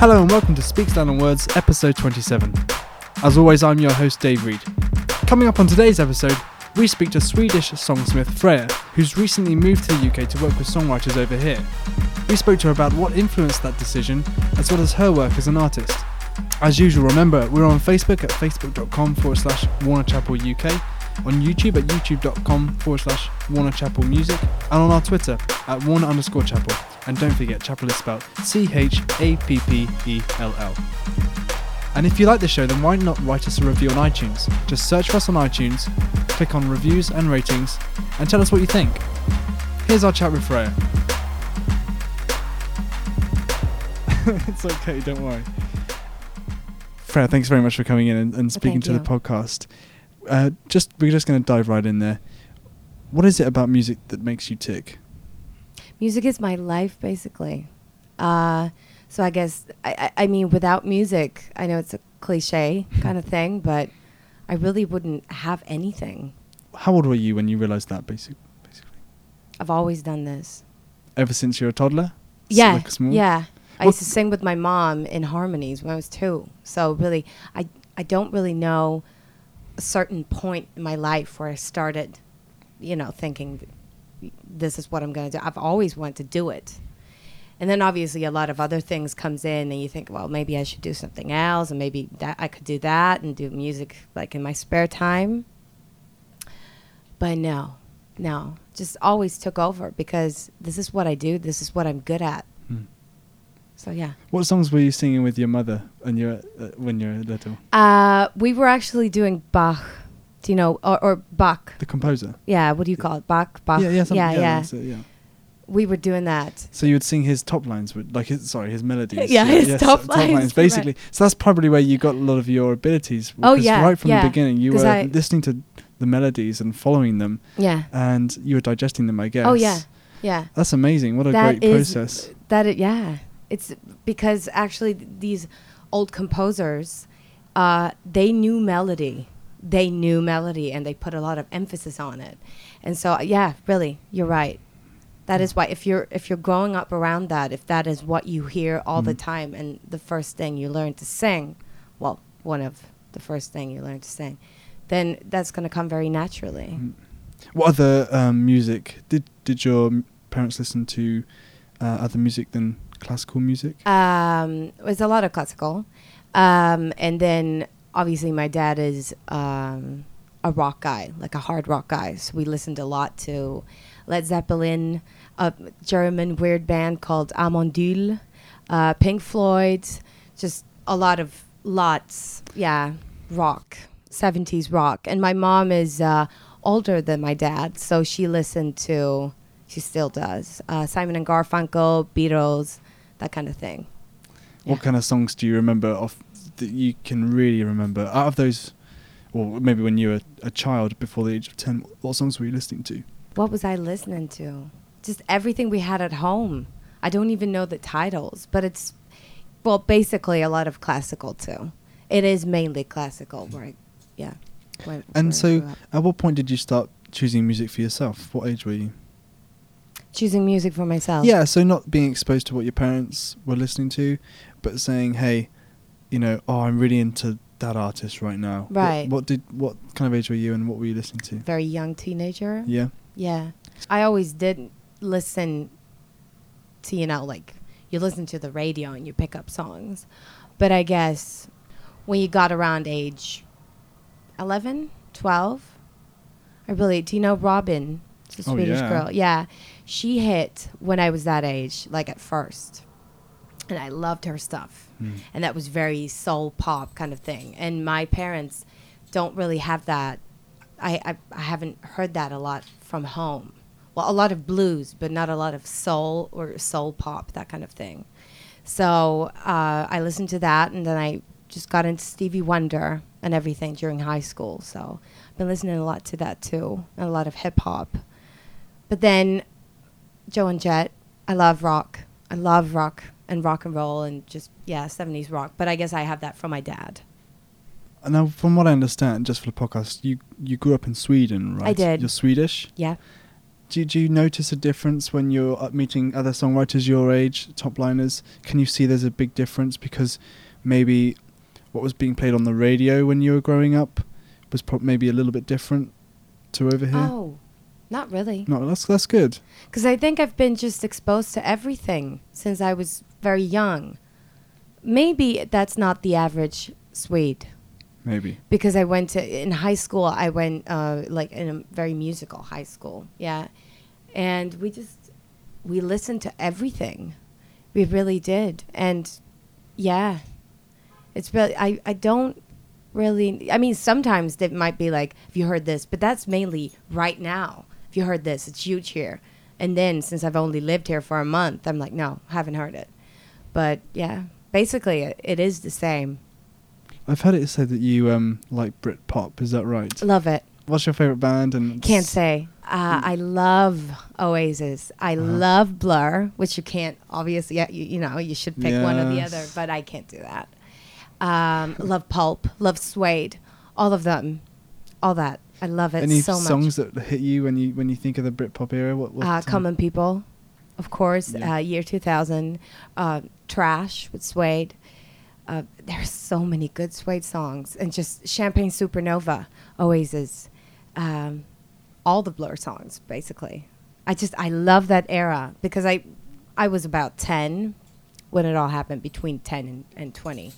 Hello and welcome to Speaks Down on Words, episode 27. As always, I'm your host, Dave Reed. Coming up on today's episode, we speak to Swedish songsmith Freja, who's recently moved to the UK to work with songwriters over here. We spoke to her about what influenced that decision, as well as her work as an artist. As usual, remember, we're on Facebook at facebook.com forward slash Warner Chappell UK, on YouTube at youtube.com forward slash Warner Chappell Music, and on our Twitter at Warner underscore Chappell. And don't forget, Chappell is spelled C H A P P E L L. And if you like the show, then why not write us a review on iTunes? Just search for us on iTunes, click on reviews and ratings, and tell us what you think. Here's our chat with Freja. it's okay, don't worry. Freja, thanks very much for coming in and, and speaking Thank to the podcast. Uh, just we're just going to dive right in there. What is it about music that makes you tick? Music is my life, basically. Uh, so I guess I, I, I mean, without music, I know it's a cliche kind of thing, but I really wouldn't have anything. How old were you when you realised that? Basic, basically, I've always done this. ever since you were a toddler. Yeah, like small? yeah. I used to sing with my mom in harmonies when I was two. So really, I I don't really know a certain point in my life where I started, you know, thinking this is what I'm going to do. I've always wanted to do it. And then obviously a lot of other things comes in and you think, well, maybe I should do something else and maybe that I could do that and do music like in my spare time. But no. No. Just always took over because this is what I do. This is what I'm good at. Hmm. So yeah. What songs were you singing with your mother when you were uh, when you were little? Uh, we were actually doing Bach. Do you know or, or Bach? The composer. Yeah, what do you call it? Bach, Bach. Yeah, yeah, yeah, yeah. it, yeah. We were doing that. So you would sing his top lines, with, like his sorry, his melodies. Yeah, his yes, top lines, right. basically. So that's probably where you got a lot of your abilities. Oh, yeah, right from the beginning, you were I- listening to the melodies and following them, Yeah. and you were digesting them. I guess. Oh yeah, yeah. That's amazing. What a That great process. That it, yeah. It's because actually th- these old composers, uh, they knew melody. They knew melody, and they put a lot of emphasis on it. And so, yeah, really, you're right. That is why if you're if you're growing up around that, if that is what you hear all the Mm. time, and the first thing you learn to sing, well, one of the first thing you learn to sing, then that's going to come very naturally. Mm. What other um, music did did your parents listen to? Uh, other music than classical music? Um, it was a lot of classical, um, and then obviously my dad is um, a rock guy, like a hard rock guy. So we listened a lot to Led Zeppelin, a German weird band called Amon Düül, uh, Pink Floyd, just a lot of lots, yeah, rock, seventies rock. And my mom is uh, older than my dad, so she listened to. She still does. Uh, Simon and Garfunkel, Beatles, that kind of thing. What Yeah. kind of songs do you remember off that you can really remember out of those? Or maybe when you were a child before the age of ten, what songs were you listening to? What was I listening to? Just everything we had at home. I don't even know the titles, but it's, well, basically a lot of classical too. It is mainly classical, right? Yeah. And so, at what point did you start choosing music for yourself? What age were you? choosing music for myself. Yeah, so not being exposed to what your parents were listening to, but saying, "Hey, you know, oh, I'm really into that artist right now." Right. What, did what kind of age were you, and what were you listening to? Very young teenager. Yeah. Yeah. I always did listen to, you know, like you listen to the radio and you pick up songs. But I guess when you got around age 11, 12, I really, do you know Robyn? A Oh, Swedish yeah. girl. Yeah. She hit when I was that age, like at first. And I loved her stuff Mm. and that was very soul pop kind of thing. And my parents don't really have that. I, I I haven't heard that a lot from home. Well, a lot of blues, but not a lot of soul or soul pop, that kind of thing. So uh, I listened to that, and then I just got into Stevie Wonder and everything during high school. So I've been listening a lot to that too, and a lot of hip hop. But then Joan Jett, I love rock. I love rock and rock and roll and just yeah, seventies rock. But I guess I have that from my dad. Now, from what I understand, just for the podcast, you you grew up in Sweden, right? I did. You're Swedish. Yeah. Do, do you notice a difference when you're uh, meeting other songwriters your age, top liners? Can you see there's a big difference because maybe what was being played on the radio when you were growing up was pro- maybe a little bit different to over here? Oh, not really. No, that's that's good. Because I think I've been just exposed to everything since I was very young. Maybe that's not the average Swede. Maybe. because I went to in high school. I went uh, like in a very musical high school, yeah, and we just we listened to everything. We really did, and yeah, it's really I I don't really. I mean, sometimes it might be like, "Have you heard this?" But that's mainly right now. If you heard this, it's huge here. And then since I've only lived here for a month, I'm like, no, haven't heard it. But yeah, basically, it, it is the same. I've heard it said that you um like Brit pop. Is that right? Love it. What's your favorite band? And Can't say. Uh, I love Oasis. I Uh-huh. love Blur, which you can't obviously. Yeah, you, you know, you should pick one or the other, but I can't do that. Um, love Pulp. Love Suede. All of them. All that. I love it Any so much. Any songs that hit you when you when you think of the Britpop era? What? what uh, um, Common People, of course. Yeah. Uh, year 2000. Uh, Trash with Suede. Uh, there's so many good Suede songs, and just Champagne Supernova, Oasis, um, all the Blur songs, basically. I just I love that era because I I was about 10 when it all happened, between 10 and, and 20,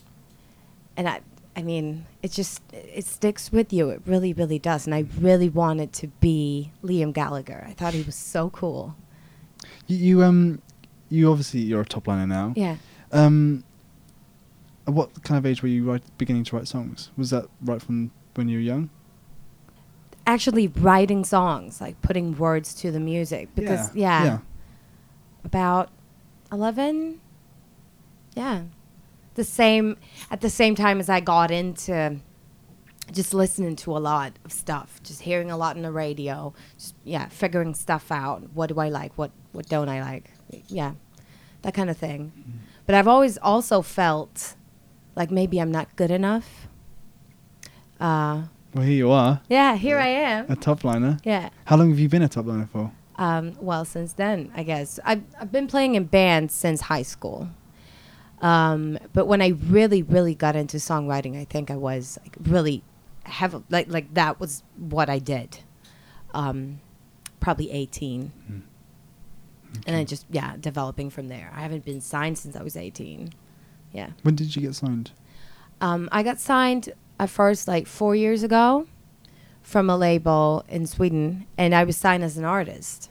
and I I mean it just it sticks with you. It really really does, and I really wanted to be Liam Gallagher. I thought he was so cool. You, you um, you obviously you're a top liner now. Yeah. Um, at what kind of age were you write, beginning to write songs? Was that right from when you were young? actually writing songs, like putting words to the music. Because yeah, yeah. about eleven. Yeah, the same at the same time as I got into just listening to a lot of stuff, just hearing a lot on the radio. Just yeah, figuring stuff out. What do I like? What what don't I like? Yeah, that kind of thing. But I've always also felt like maybe I'm not good enough. Uh, Well, here you are, yeah, here I am. a top liner. Yeah. How long have you been a top liner for? Um, well, since then, I guess I've I've been playing in bands since high school. Um, but when I really, really got into songwriting, I think I was like really have like like that was what I did. Um, probably eighteen, and then just yeah, developing from there. I haven't been signed since I was eighteen. Yeah. When did you get signed? Um, I got signed at first like four years ago from a label in Sweden, and I was signed as an artist.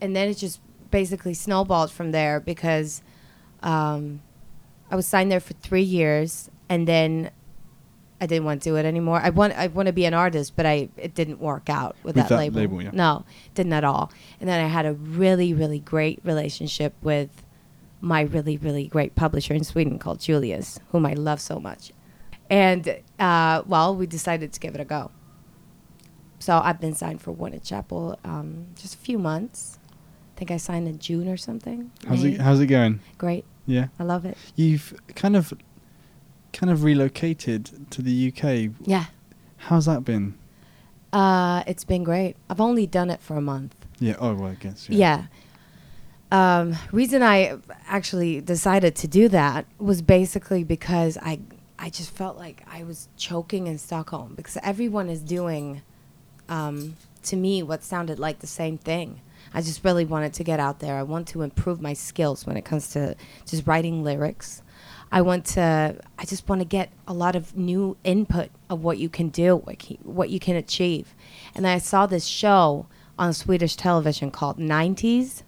And then it just basically snowballed from there because um, I was signed there for three years, and then I didn't want to do it anymore. I want I want to be an artist, but I it didn't work out with, With that, that label. label, yeah. No, didn't at all. And then I had a really really great relationship with my really really great publisher in Sweden called Julius, whom I love so much. And uh, well, we decided to give it a go. So I've been signed for Warner Chappell um, just a few months. I think I signed in June or something. How's May. it How's it going? Great. Yeah. I love it. You've kind of, kind of relocated to the UK. Yeah. How's that been? Uh, it's been great. I've only done it for a month. Yeah. Oh, well, I guess. Yeah. Um, reason I actually decided to do that was basically because I I just felt like I was choking in Stockholm because everyone is doing um, to me what sounded like the same thing. I just really wanted to get out there. I want to improve my skills when it comes to just writing lyrics. I want to. I just want to get a lot of new input of what you can do, what he- what you can achieve. And I saw this show on Swedish television called 90s,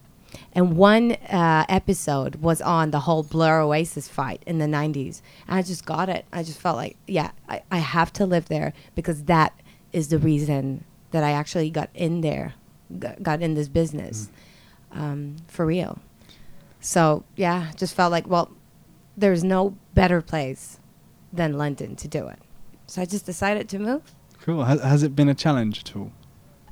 and one uh, episode was on the whole Blur Oasis fight in the 90s. And I just got it. I just felt like, yeah, I, I have to live there because that is the reason that I actually got in there, got in this business um, for real. So, yeah, just felt like, well, there's no better place than London to do it. So I just decided to move. Cool. Has, has it been a challenge at all?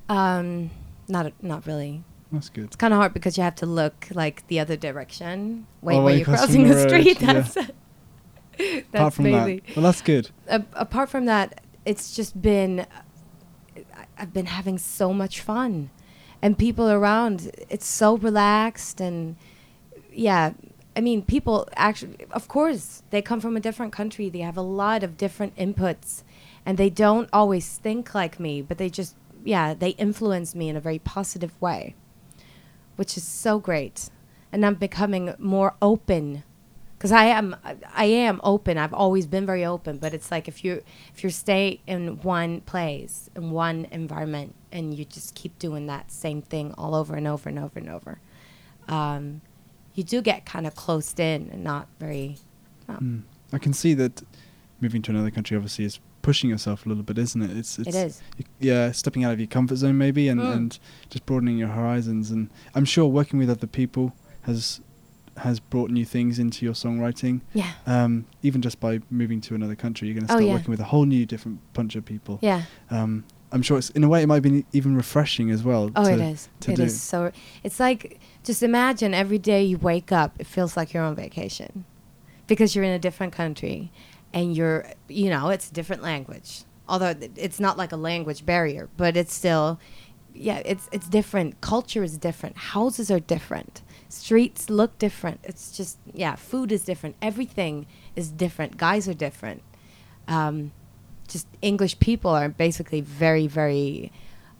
Um, not not really. That's good. It's kind of hard because you have to look like the other direction. Wait, Oh, when you're crossing the the, street. yeah. That's that's Apart from mainly. that, well, that's good. A- apart from that, it's just been. I've been having so much fun, and people around. It's so relaxed and yeah. I mean, people actually, of course, they come from a different country. They have a lot of different inputs, and they don't always think like me, but they just, yeah, they influence me in a very positive way, which is so great. And I'm becoming more open because I am I am open. I've always been very open, but it's like if you if you stay in one place in one environment and you just keep doing that same thing all over and over and over and over, um, you do get kind of closed in and not very. Not Mm. I can see that moving to another country obviously is pushing yourself a little bit, isn't it? It's, it's It is. Yeah, stepping out of your comfort zone maybe, and, Mm. and just broadening your horizons. And I'm sure working with other people has has brought new things into your songwriting. Yeah. Um, even just by moving to another country, you're going to Oh, start yeah. working with a whole new different bunch of people. Yeah. Um, I'm sure it's in a way it might be even refreshing as well. Oh, to, it is. to It do. is so. It's like just imagine every day you wake up, it feels like you're on vacation, because you're in a different country, and you're, you know, it's a different language. Although it's not like a language barrier, but it's still, yeah, it's it's different. Culture is different. Houses are different. Streets look different. It's just yeah, food is different. Everything is different. Guys are different. Um, just English people are basically very, very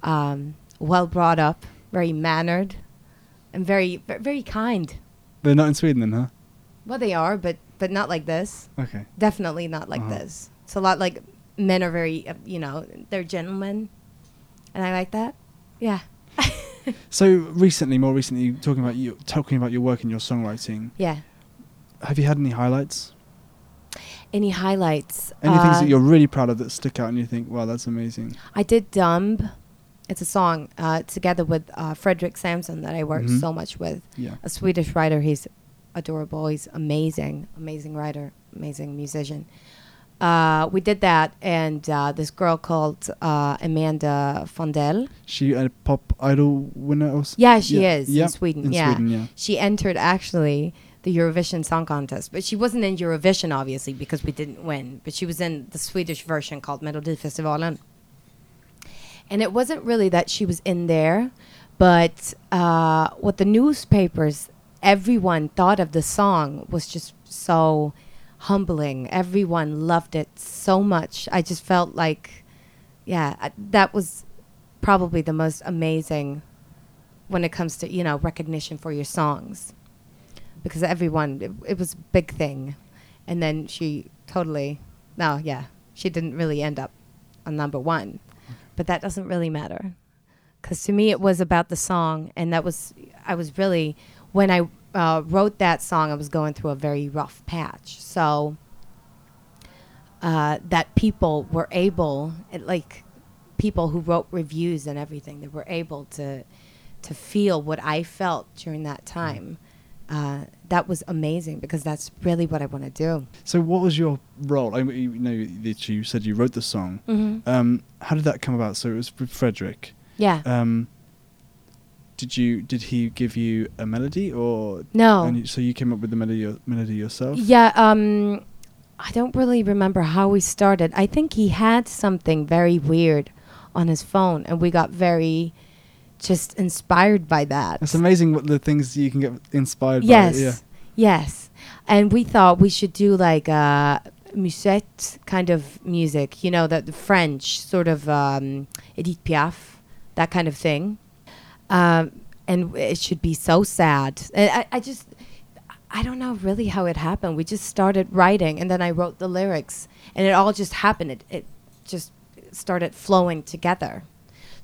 um, well brought up, very mannered, and very, very kind. They're not in Sweden then, huh? Well, they are, but but not like this. Okay. Definitely not like Uh-huh. this. It's a lot like men are very, uh, you know, they're gentlemen, and I like that. Yeah, So recently, more recently, talking about you, talking about your work and your songwriting. yeah. Have you had any highlights? Any highlights? Any things Uh, that you're really proud of that stick out and you think, wow, that's amazing? I did Dumb. It's a song uh, together with uh, Fredrik Samsson that I worked Mhm. so much with. Yeah. a Swedish writer. He's adorable. He's amazing, amazing writer, amazing musician. Uh, we did that, and uh, this girl called uh, Amanda Fondell. She a pop idol winner or s- Yeah, she Yeah, is in Sweden. in yeah, Sweden, yeah. she entered actually the Eurovision Song Contest, but she wasn't in Eurovision obviously because we didn't win. But she was in the Swedish version called Melodifestivalen. And it wasn't really that she was in there, but uh, what the newspapers, everyone thought of the song was just so humbling. Everyone loved it so much. I just felt like, yeah, that was probably the most amazing when it comes to you know recognition for your songs because everyone it, it was a big thing. And then she totally no yeah she didn't really end up on number one. But that doesn't really matter. Because to me it was about the song and that was i was really when i uh, wrote that song i was going through a very rough patch. So uh, that people were able it, like people who wrote reviews and everything they were able to to feel what I felt during that time. Uh, that was amazing because that's really what I want to do. So, what was your role? I you know that you said you wrote the song. Mm-hmm. Um, how did that come about? So it was with Fredrik. Yeah. Um, did you did he give you a melody or no. and you- so you came up with the melody melody yourself? Yeah. Um, I don't really remember how we started. I think he had something very weird on his phone, and we got very just inspired by that. It's amazing what the things you can get inspired yes. by. Yeah. Yes. And we thought we should do like a musette kind of music, you know, that the French sort of um, Edith Piaf, that kind of thing. Um, and it should be so sad. And I, I just, I don't know really how it happened. We just started writing, and then I wrote the lyrics, and it all just happened. It, it just started flowing together.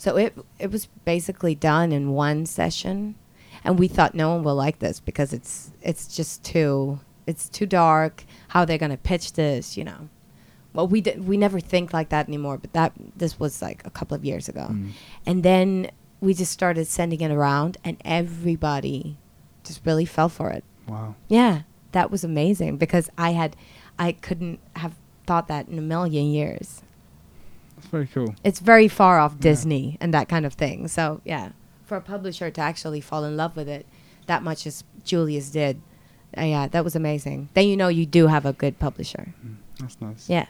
So it it was basically done in one session, and we thought no one will like this because it's it's just too it's too dark. How they're gonna pitch this, you know? Well, we did, we never think like that anymore. But that this was like a couple of years ago, Mm. and then we just started sending it around, and everybody just really fell for it. Wow. Yeah, that was amazing because I had I couldn't have thought that in a million years That's very cool. it's very far off Yeah. Disney and that kind of thing. So yeah, for a publisher to actually fall in love with it that much as Julius did, uh, yeah, that was amazing. Then you know you do have a good publisher. Mm, That's nice. Yeah.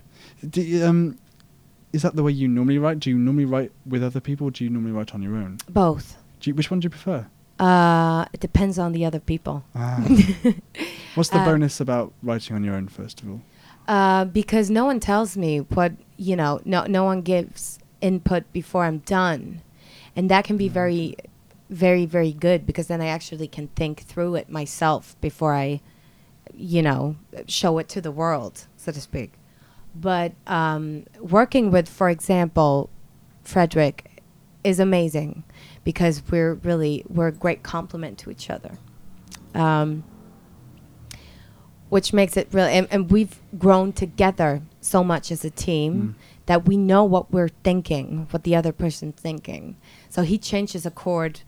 Do you, um, is that the way you normally write? Do you normally write with other people? or Do you normally write on your own? Both. Do you, which one do you prefer? Uh, it depends on the other people. Ah. What's the Uh, bonus about writing on your own, first of all? Uh, because no one tells me what you know. No, no one gives input before I'm done, and that can be Mm. very, very, very good because then I actually can think through it myself before I, you know, show it to the world, so to speak. But um, working with, for example, Fredrik is amazing because we're really we're a great complement to each other. Um, which makes it really and, and we've grown together so much as a team Mm. that we know what we're thinking what the other person's thinking so he changes a chord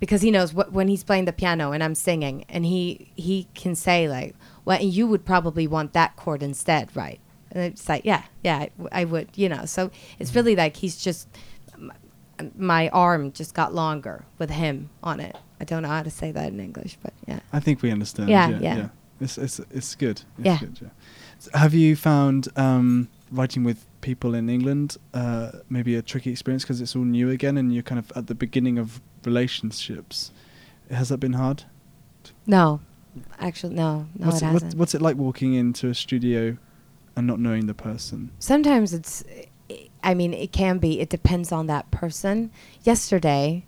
because he knows what when he's playing the piano and i'm singing and he he can say like well and you would probably want that chord instead right and it's like yeah yeah I, w- I would you know so it's really like he's just my arm just got longer with him on it i don't know how to say that in english but yeah I think we understand. Yeah, Yeah, yeah. yeah. It's it's it's good. It's Yeah. Good, yeah. Have you found um, writing with people in England uh, maybe a tricky experience because it's all new again and you're kind of at the beginning of relationships? Has that been hard? no actually no no what's it it, hasn't what, what's it like walking into a studio and not knowing the person? sometimes it's i mean it can be it depends on that person yesterday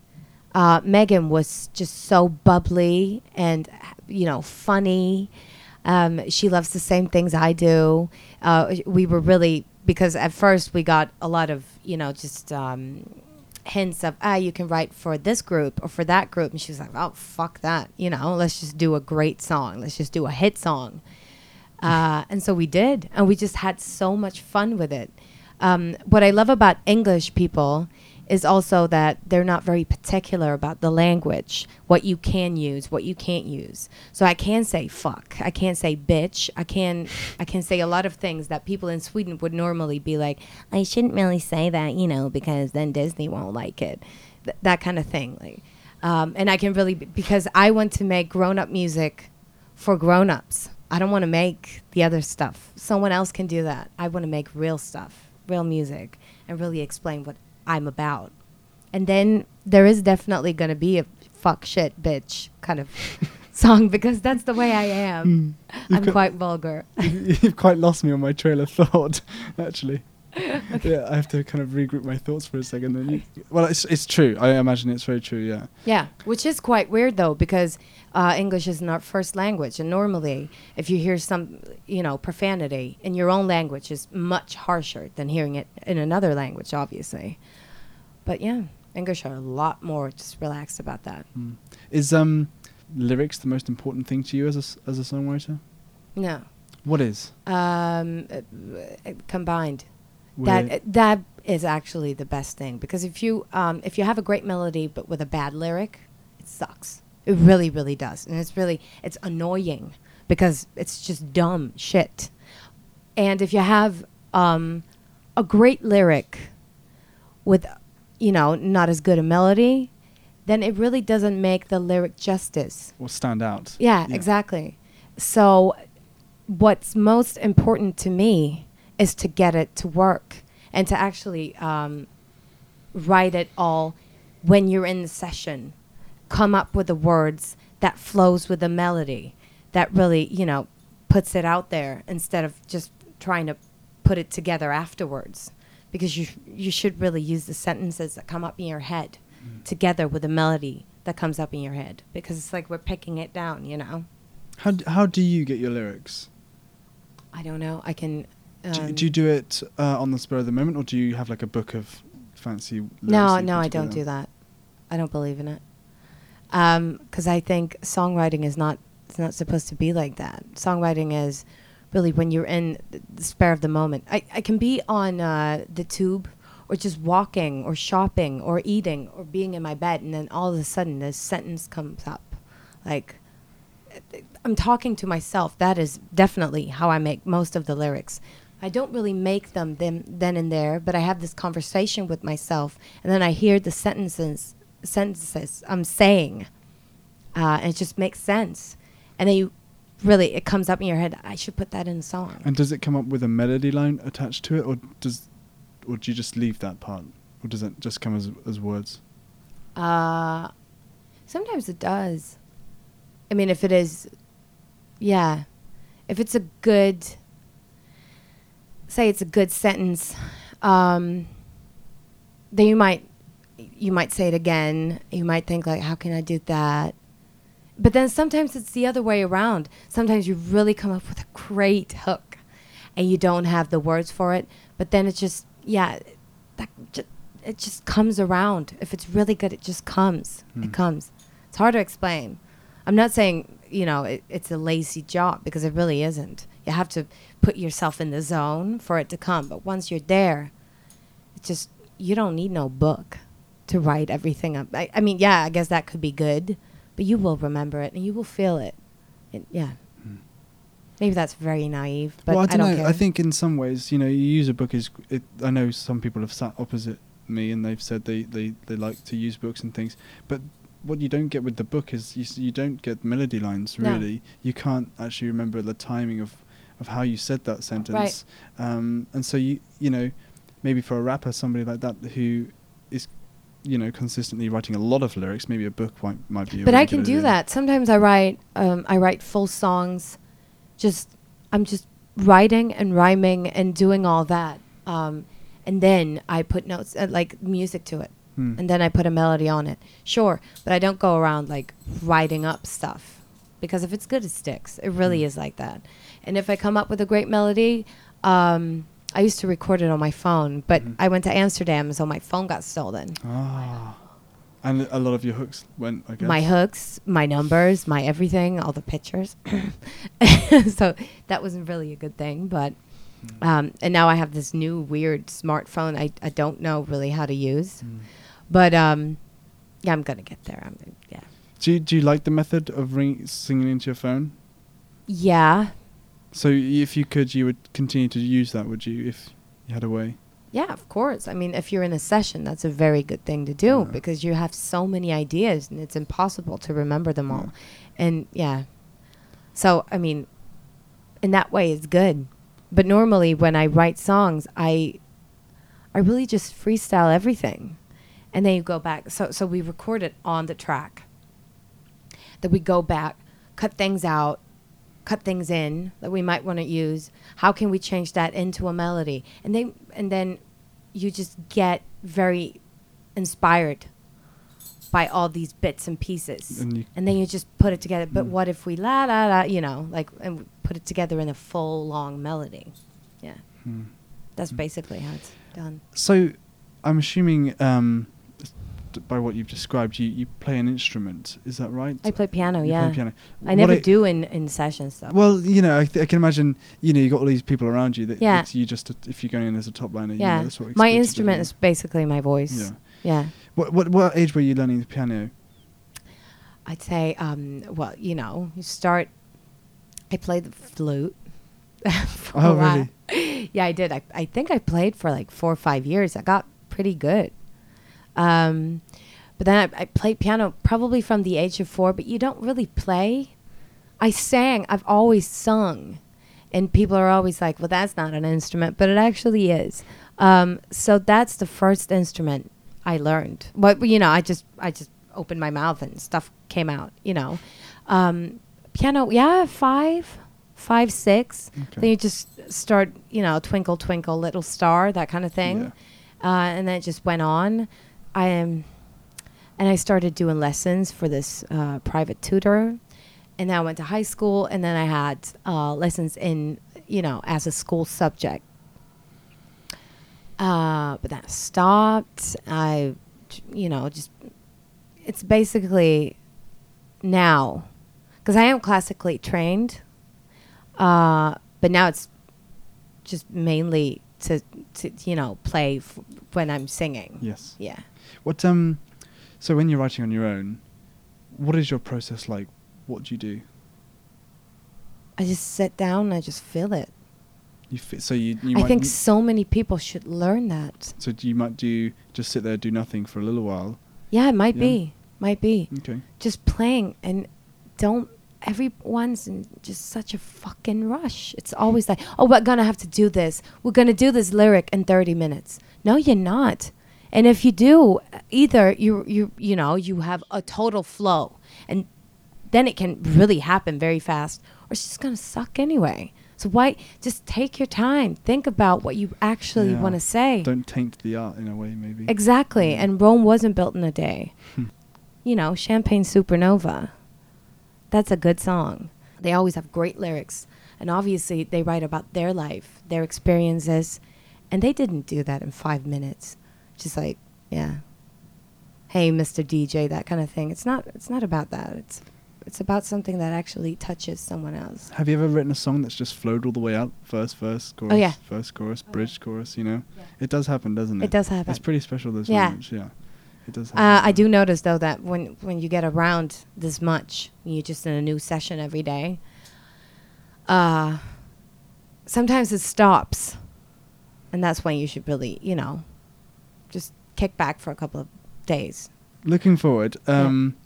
uh, megan was just so bubbly and you know funny um, she loves the same things i do. Uh, we were really because at first we got a lot of you know just um, hints of ah you can write for this group or for that group. And she was like oh fuck that. You know let's just do a great song. Let's just do a hit song. Uh, and so we did, and we just had so much fun with it. Um, what I love about English people is also that they're not very particular about the language, what you can use, what you can't use. So I can say fuck, I can say bitch, I can I can say a lot of things that people in Sweden would normally be like, I shouldn't really say that, you know, because then Disney won't like it, Th- that kind of thing. Like, um, and I can really because I want to make grown up music for grown-ups. I don't want to make the other stuff. Someone else can do that. I want to make real stuff, real music, and really explain what I'm about. And then there is definitely going to be a fuck shit bitch kind of song because that's the way I am. I'm got- quite vulgar. You've quite lost me on my trail of thought, actually. Yeah, I have to kind of regroup my thoughts for a second. Then you, well, it's it's true. I imagine it's very true. Yeah. Yeah, which is quite weird though, because uh, English isn't our first language, and normally, if you hear some, you know, profanity in your own language, is much harsher than hearing it in another language, obviously. But yeah, English are a lot more just relaxed about that. Mm. Is um lyrics the most important thing to you as a as a songwriter? No, What is? um, uh, uh, combined. That that is actually the best thing because if you um, if you have a great melody but with a bad lyric, it sucks. It really, really does, and it's really it's annoying because it's just dumb shit. And if you have um, a great lyric with, you know, not as good a melody, then it really doesn't make the lyric justice. or stand out. Yeah, exactly. So, what's most important to me is to get it to work and to actually um, write it all when you're in the session. Come up with the words that flows with the melody that really, you know, puts it out there instead of just trying to put it together afterwards. Because you you should really use the sentences that come up in your head together with the melody that comes up in your head because it's like we're picking it down, you know. How d- how do you get your lyrics? I don't know. I can. Um, do, do you do it uh, on the spur of the moment, or do you have like a book of fancy? lyrics no, no, I don't do that. I don't believe in it. Because I think songwriting is not it's not supposed to be like that. Songwriting is really when you're in the spare of the moment. I, I can be on uh, the tube or just walking or shopping or eating or being in my bed, and then all of a sudden this sentence comes up, like I'm talking to myself. That is definitely how I make most of the lyrics. I don't really make them then, then and there, but I have this conversation with myself, and then I hear the sentences sentences I'm saying, uh, and it just makes sense. And then you really it comes up in your head. I should put that in a song. And does it come up with a melody line attached to it, or does, or do you just leave that part, or does it just come as as words? Uh, sometimes it does. I mean, if it is, yeah, if it's a good, say it's a good sentence, um, then you might, you might say it again. You might think like, how can I do that? But then sometimes it's the other way around. Sometimes you really come up with a great hook, and you don't have the words for it. But then it just, yeah, that just, it just comes around. If it's really good, it just comes. Hmm. It comes. It's hard to explain. I'm not saying you know it, it's a lazy job because it really isn't. You have to put yourself in the zone for it to come. But once you're there, it just you don't need no book to write everything up. I, I mean, yeah, I guess that could be good, but you will remember it and you will feel it. And yeah. Maybe that's very naive, but Hmm. well, I I don't, don't know. care. I think in some ways, you know, you use a book as It, I know some people have sat opposite me and they've said they, they, they like to use books and things, but what you don't get with the book is you, you don't get melody lines No. really. You can't actually remember the timing of, of how you said that sentence. Um, and so you you know, maybe for a rapper, somebody like that who is, you know, consistently writing a lot of lyrics, maybe a book might might be. a but I can do that. Sometimes I write um, I write full songs. Just I'm just writing and rhyming and doing all that. Um, and then I put notes uh, like music to it. Hmm. And then I put a melody on it. Sure, but I don't go around like writing up stuff because if it's good it sticks. It really Mm. is like that. And if I come up with a great melody, um, I used to record it on my phone, but Mhm. I went to Amsterdam, so my phone got stolen. Ah. And a lot of your hooks went, I guess. my hooks, my numbers, my everything, all the pictures. so that wasn't really a good thing, but Mm. um, and now I have this new weird smartphone I, I don't know really how to use, Mm. but um, yeah, I'm gonna get there. I'm yeah, Do you, do you like the method of ring, singing into your phone? yeah, So if you could, you would continue to use that, would you, if you had a way? yeah. Of course. I mean, if you're in a session, that's a very good thing to do Yeah. because you have so many ideas and it's impossible to remember them all, and yeah. So I mean, in that way, it's good. But normally, when I write songs, I I really just freestyle everything, and then you go back. So so we record it on the track. Then we go back, cut things out, cut things in that we might want to use. How can we change that into a melody? And then and then you just get very inspired by all these bits and pieces And and then you just put it together. But Mm. what if we la la la, you know, like and put it together in a full long melody? Yeah, Hmm. that's Mm. basically how it's done. So, I'm assuming um, by what you've described, you, you play an instrument. Is that right? I play piano. You play yeah, piano. I What never do in in sessions though. Well, you know, I, th- I can imagine. You know, you got all these people around you that Yeah. you just if you're going in as a top liner. you know, yeah, that's what my instrument is basically my voice. Yeah. Yeah, What what what age were you learning the piano? I'd say, um, well, you know, you start. I played the flute. Oh, really? yeah, I did. I, I think I played for like four or five years. I got pretty good. Um, but then I, I played piano probably from the age of four, but you don't really play. I sang. I've always sung. And people are always like, well, that's not an instrument, but it actually is. Um, so that's the first instrument I learned. But, you know, I just, I just opened my mouth and stuff came out, you know. Um, piano, yeah, five, five, six. Okay. Then you just start, you know, twinkle, twinkle, little star, that kind of thing. Uh, and then it just went on. I am, and I started doing lessons for this uh, private tutor. And then I went to high school, and then I had uh, lessons in, you know, as a school subject. Uh, but that stopped. I, you know, just, it's basically now, because I am classically trained, uh, but now it's just mainly to, to you know, play f- when I'm singing. Yes. Yeah. What um, so when you're writing on your own, what is your process like? What do you do? I just sit down and I just feel it. You fi- so you you I think so many people should learn that. so you might do just sit there do nothing for a little while. Yeah, it might Yeah. be. Might be. Okay. Just playing and don't everyone's in just such a fucking rush. It's always like, "Oh, we're to have to do this. We're to do this lyric in 30 minutes." No, you're not. And if you do, either you you you know you have a total flow, and then it can really happen very fast, or it's just gonna suck anyway. So why just take your time, think about what you actually Yeah. want to say. Don't taint the art in a way, maybe. Exactly. And Rome wasn't built in a day. Hmm. you know, Champagne Supernova. That's a good song. They always have great lyrics. And obviously, they write about their life, their experiences. And they didn't do that in five minutes. Just like, yeah. Hey, Mr. DJ, that kind of thing. It's not. It's not about that. It's, it's about something that actually touches someone else. Have you ever written a song that's just flowed all the way out? First verse, chorus, Oh, yeah. first chorus, bridge, chorus, you know? It does happen, doesn't it? It does happen. It's pretty special, those Yeah. moments, yeah. It does Uh. I do notice though that when when you get around this much, you're just in a new session every day. Uh, sometimes it stops, and that's when you should really, you know, just kick back for a couple of days. Looking forward, um,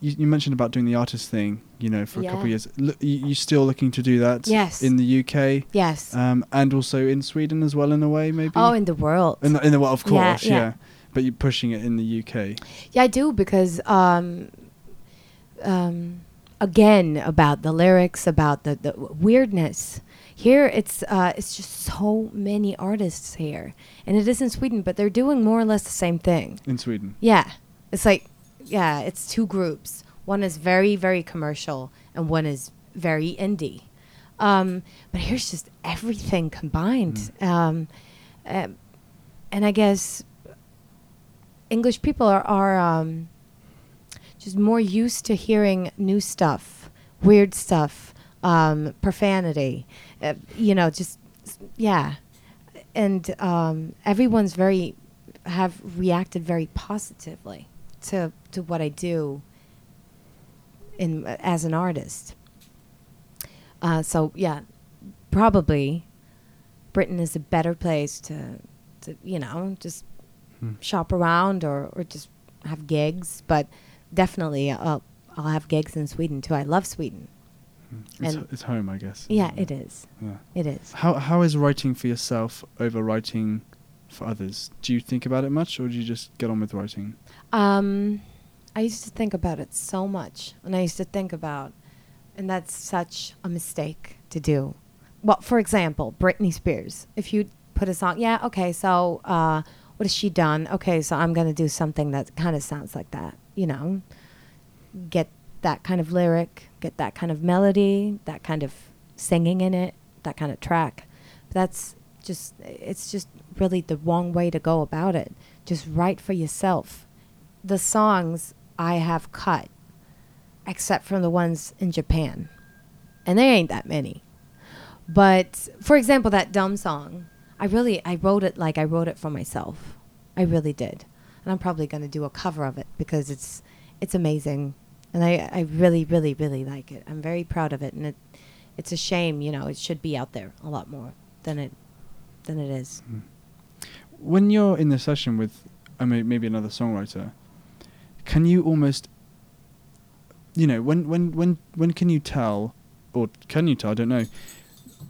you, you mentioned about doing the artist thing, you know, for a couple of years. You, you still looking to do that? Yes. In the UK? Yes. Um, and also in Sweden as well, in a way, maybe? oh, in the world. in the, in the world, of course, yeah. yeah. But you're pushing it in the UK. Yeah, I do because um, um, again about the lyrics, about the, the weirdness. Here, it's uh, it's just so many artists here, and it is in Sweden, but they're doing more or less the same thing. In Sweden. Yeah, it's like yeah, it's two groups. One is very very commercial, and one is very indie. Um, but here's just everything combined, um, uh, and I guess English people are, are um, just more used to hearing new stuff, weird stuff, um, profanity, uh, you know, just yeah, and um, everyone's very have reacted very positively to to what I do in as an artist. Uh, so yeah, probably Britain is a better place to to you know just Hmm. shop around or, or just have gigs, but definitely I'll, I'll have gigs in Sweden too. I love Sweden. Hmm. It's, And- it's home, I guess. Yeah, it is. Yeah. It is. How how is writing for yourself over writing for others? Do you think about it much, or do you just get on with writing? Um, I used to think about it so much, and I used to think about, and that's such a mistake to do. Well, for example, Britney Spears. If you put a song, yeah, okay, so uh, what has she done? Okay, so I'm gonna do something that kind of sounds like that. You know, get that kind of lyric, get that kind of melody, that kind of singing in it, that kind of track. That's just it's just really the wrong way to go about it. Just write for yourself. The songs I have cut, except from the ones in Japan, and there ain't that many. But for example, that dumb song, I really I wrote it like I wrote it for myself. I really did, and I'm probably gonna do a cover of it because it's it's amazing, and I I really really really like it. I'm very proud of it, and it it's a shame, you know, it should be out there a lot more than it than it is. Hmm. When you're in the session with, I mean, maybe another songwriter, can you almost, you know, when when when when can you tell, or can you tell? I don't know,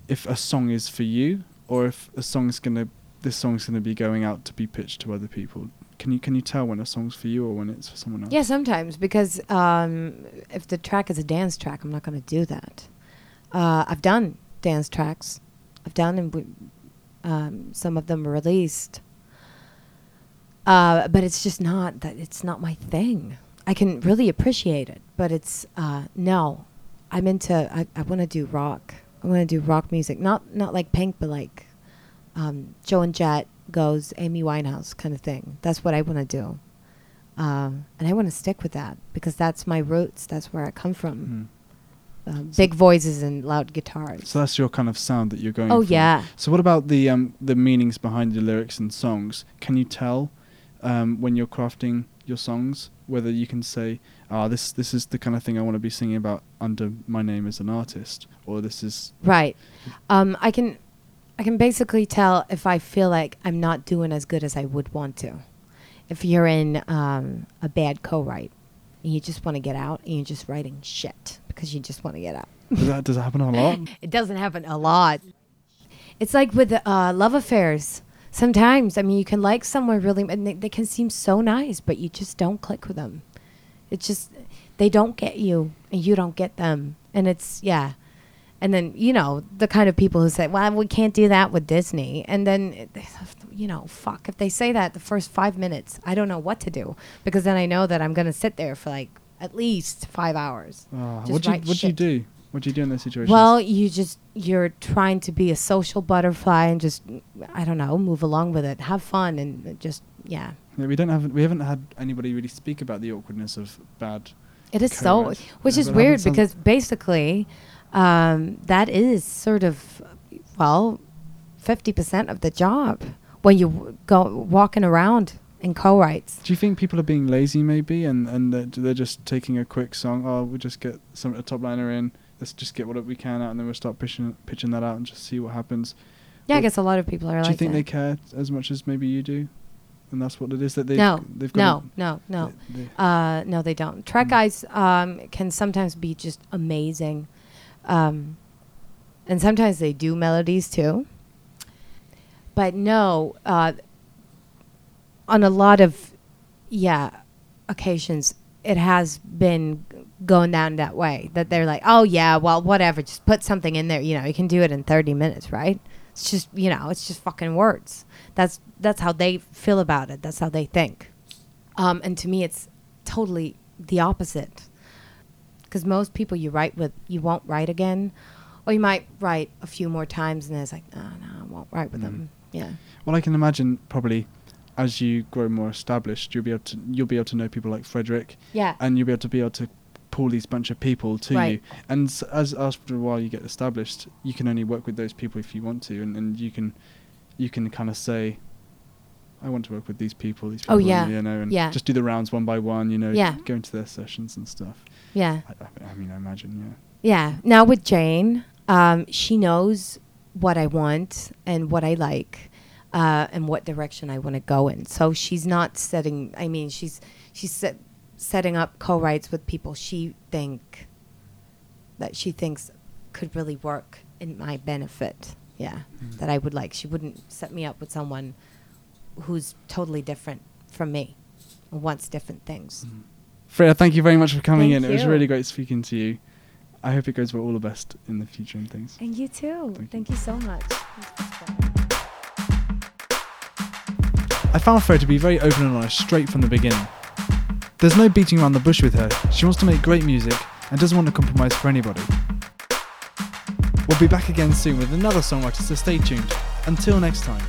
if a song is for you or if a song's gonna this song's gonna be going out to be pitched to other people. Can you can you tell when a song's for you or when it's for someone else? Yeah, sometimes because um, if the track is a dance track, I'm not going to do that. Uh, I've done dance tracks. I've done and um, some of them were released. Uh, but it's just not that it's not my thing. I can really appreciate it, but it's uh, no. I'm into. I, I want to do rock. I want to do rock music, not not like Pink, but like um, Joan Jett goes Amy Winehouse kind of thing. That's what I want to do. Um, and I want to stick with that because that's my roots. That's where I come from. Mm. Big voices and loud guitars. So that's your kind of sound that you're going. oh for. yeah, So what about the um, the meanings behind the lyrics and songs? Can you tell um, when you're crafting your songs whether you can say, "Ah, this this is the kind of thing I want to be singing about under my name as an artist," or this is right. Um, I can, I can basically tell if I feel like I'm not doing as good as I would want to. If you're in um, a bad co-write and you just want to get out and you're just writing shit because you just want to get out. does that does that happen a lot? It doesn't happen a lot. It's like with uh, love affairs. sometimes, I mean, you can like someone really, and they, they can seem so nice, but you just don't click with them. It's just they don't get you, and you don't get them, and it's yeah. And then you know the kind of people who say, "Well, we can't do that with Disney," and then you know, fuck, if they say that the first five minutes, I don't know what to do because then I know that I'm gonna sit there for like at least five hours. Oh, what do you write what do you do? What do you do in those situation? Well, you just you're trying to be a social butterfly and just I don't know, move along with it, have fun, and just yeah. yeah, we don't have we haven't had anybody really speak about the awkwardness of bad. It is so, which Yeah, is but I haven't weird because basically, um, that is sort of, well, fifty percent of the job when you w- go walking around in co-writes. Do you think people are being lazy maybe, and and they're, they're just taking a quick song? Oh, we'll just get some a top liner in. Let's just get what we can out, and then we'll start pitching pitching that out and just see what happens. Yeah, I guess a lot of people are do like you think that. they care as much as maybe you do? And that's what it is that they no, they've got. no, no, no. They, they, Uh, no, they don't. Track Mm. guys um, can sometimes be just amazing, um, and sometimes they do melodies too. But no, uh, on a lot of yeah occasions, it has been going down that way. That they're like, oh yeah, well whatever, just put something in there. You know, you can do it in thirty minutes, right? It's just you know, it's just fucking words. That's that's how they feel about it. That's how they think. Um, and to me, it's totally the opposite. Because most people you write with, you won't write again, or you might write a few more times, and then it's like, no, no, I won't write with Mm. them. Yeah. well, I can imagine probably as you grow more established, you'll be able to you'll be able to know people like Fredrik, Yeah. and you'll be able to be able to pull these bunch of people to Right. you. And s- as after a while you get established, you can only work with those people if you want to, and, and you can you can kind of say, I want to work with these people. These people, Oh, yeah. you know, and Yeah. just do the rounds one by one. You know, Yeah. go into their sessions and stuff. Yeah. I, I, I mean, I imagine, yeah. Yeah. Now with Jane, um, she knows what I want and what I like, uh, and what direction I want to go in. So she's not setting. I mean, she's she's set, setting up co-writes with people she think that she thinks could really work in my benefit. Yeah, Mm. that I would like. She wouldn't set me up with someone who's totally different from me, and wants different things. yeah. Freja, thank you very much for coming Thank in. It was really great speaking to you. I hope it goes well all the best in the future and things. And you too. Thank you. Thank you so much. I found Freja to be very open and honest straight from the beginning. There's no beating around the bush with her. She wants to make great music and doesn't want to compromise for anybody. We'll be back again soon with another songwriter, so stay tuned. Until next time.